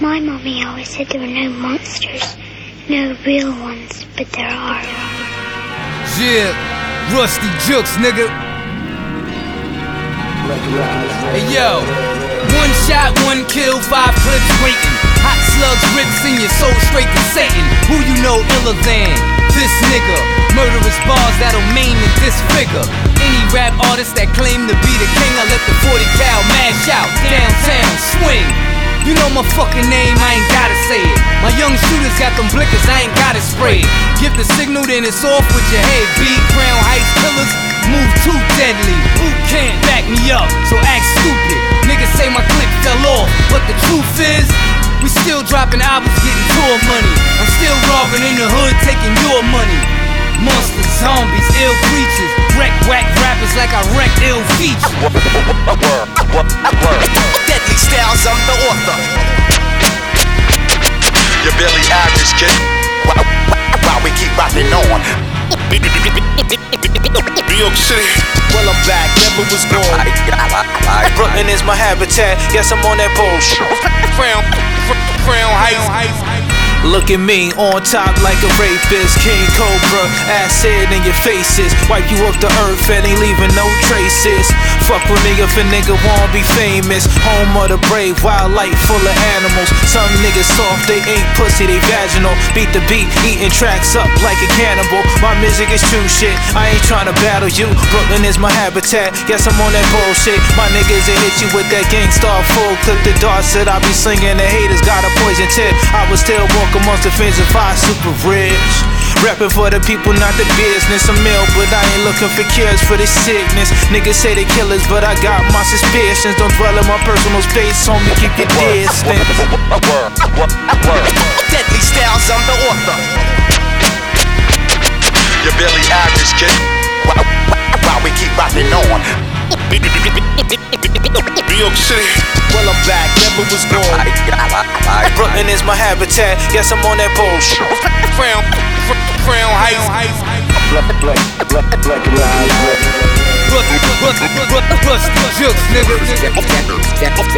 My mommy always said there were no monsters, no real ones, but there are. Yeah, Ruste Juxx, nigga. Hey yo, one shot, one kill, five clips waiting. Hot slugs rips in your soul straight to Satan. Who you know iller than this nigga? Murderous bars that'll maim and disfigure. Any rap artist that claim to be the king, I let the 40 cal mash out. Downtown, swing. You know my fucking name, I ain't gotta say it. My young shooters got them blickers, I ain't gotta spray it. Give the signal, then it's off with your head. Beat Crown Heights killers, move too deadly. Who can't back me up? So act stupid. Niggas say my clip fell off, but the truth is, we still dropping albums, getting tour money. I'm still robbing in the hood, taking your money. Like I wreck ill features. Deadly Styles, I'm the author. Your Billy Irish kid. While, while we keep rocking on. New York City. Well, I'm back, never was gone. Brooklyn is my habitat. Yes, I'm on that bullshit. Crown, Crown Heights. Look at me on top like a rapist, King Cobra, acid in your faces, wipe you off the earth and ain't leaving no traces. Fuck with me if a nigga wanna be famous. Home of the brave, wildlife full of animals. Some niggas soft, they ain't pussy, they vaginal. Beat the beat, eating tracks up like a cannibal. My music is true shit, I ain't tryna battle you. Brooklyn is my habitat, yes I'm on that bullshit. My niggas they hit you with that gangstar full clip. The darts that I be slinging, the haters got a poison tip. I was still walk amongst the fans if I super rich. Rapping for the people, not the business. I'm ill, but I ain't looking for cures for this sickness. Niggas say they killers, but I got my suspicions. Don't dwell in my personal space, homie, keep your distance. Deadly Styles, I'm the author. Your Billy Irish kid. While, while we keep rocking on. New York City. Well, I'm back, never was gone. Brooklyn is my habitat, yes, I'm on that bullshit. Crown, Crown Heights. Ruste Juxx, nigga. Deadly ties. Access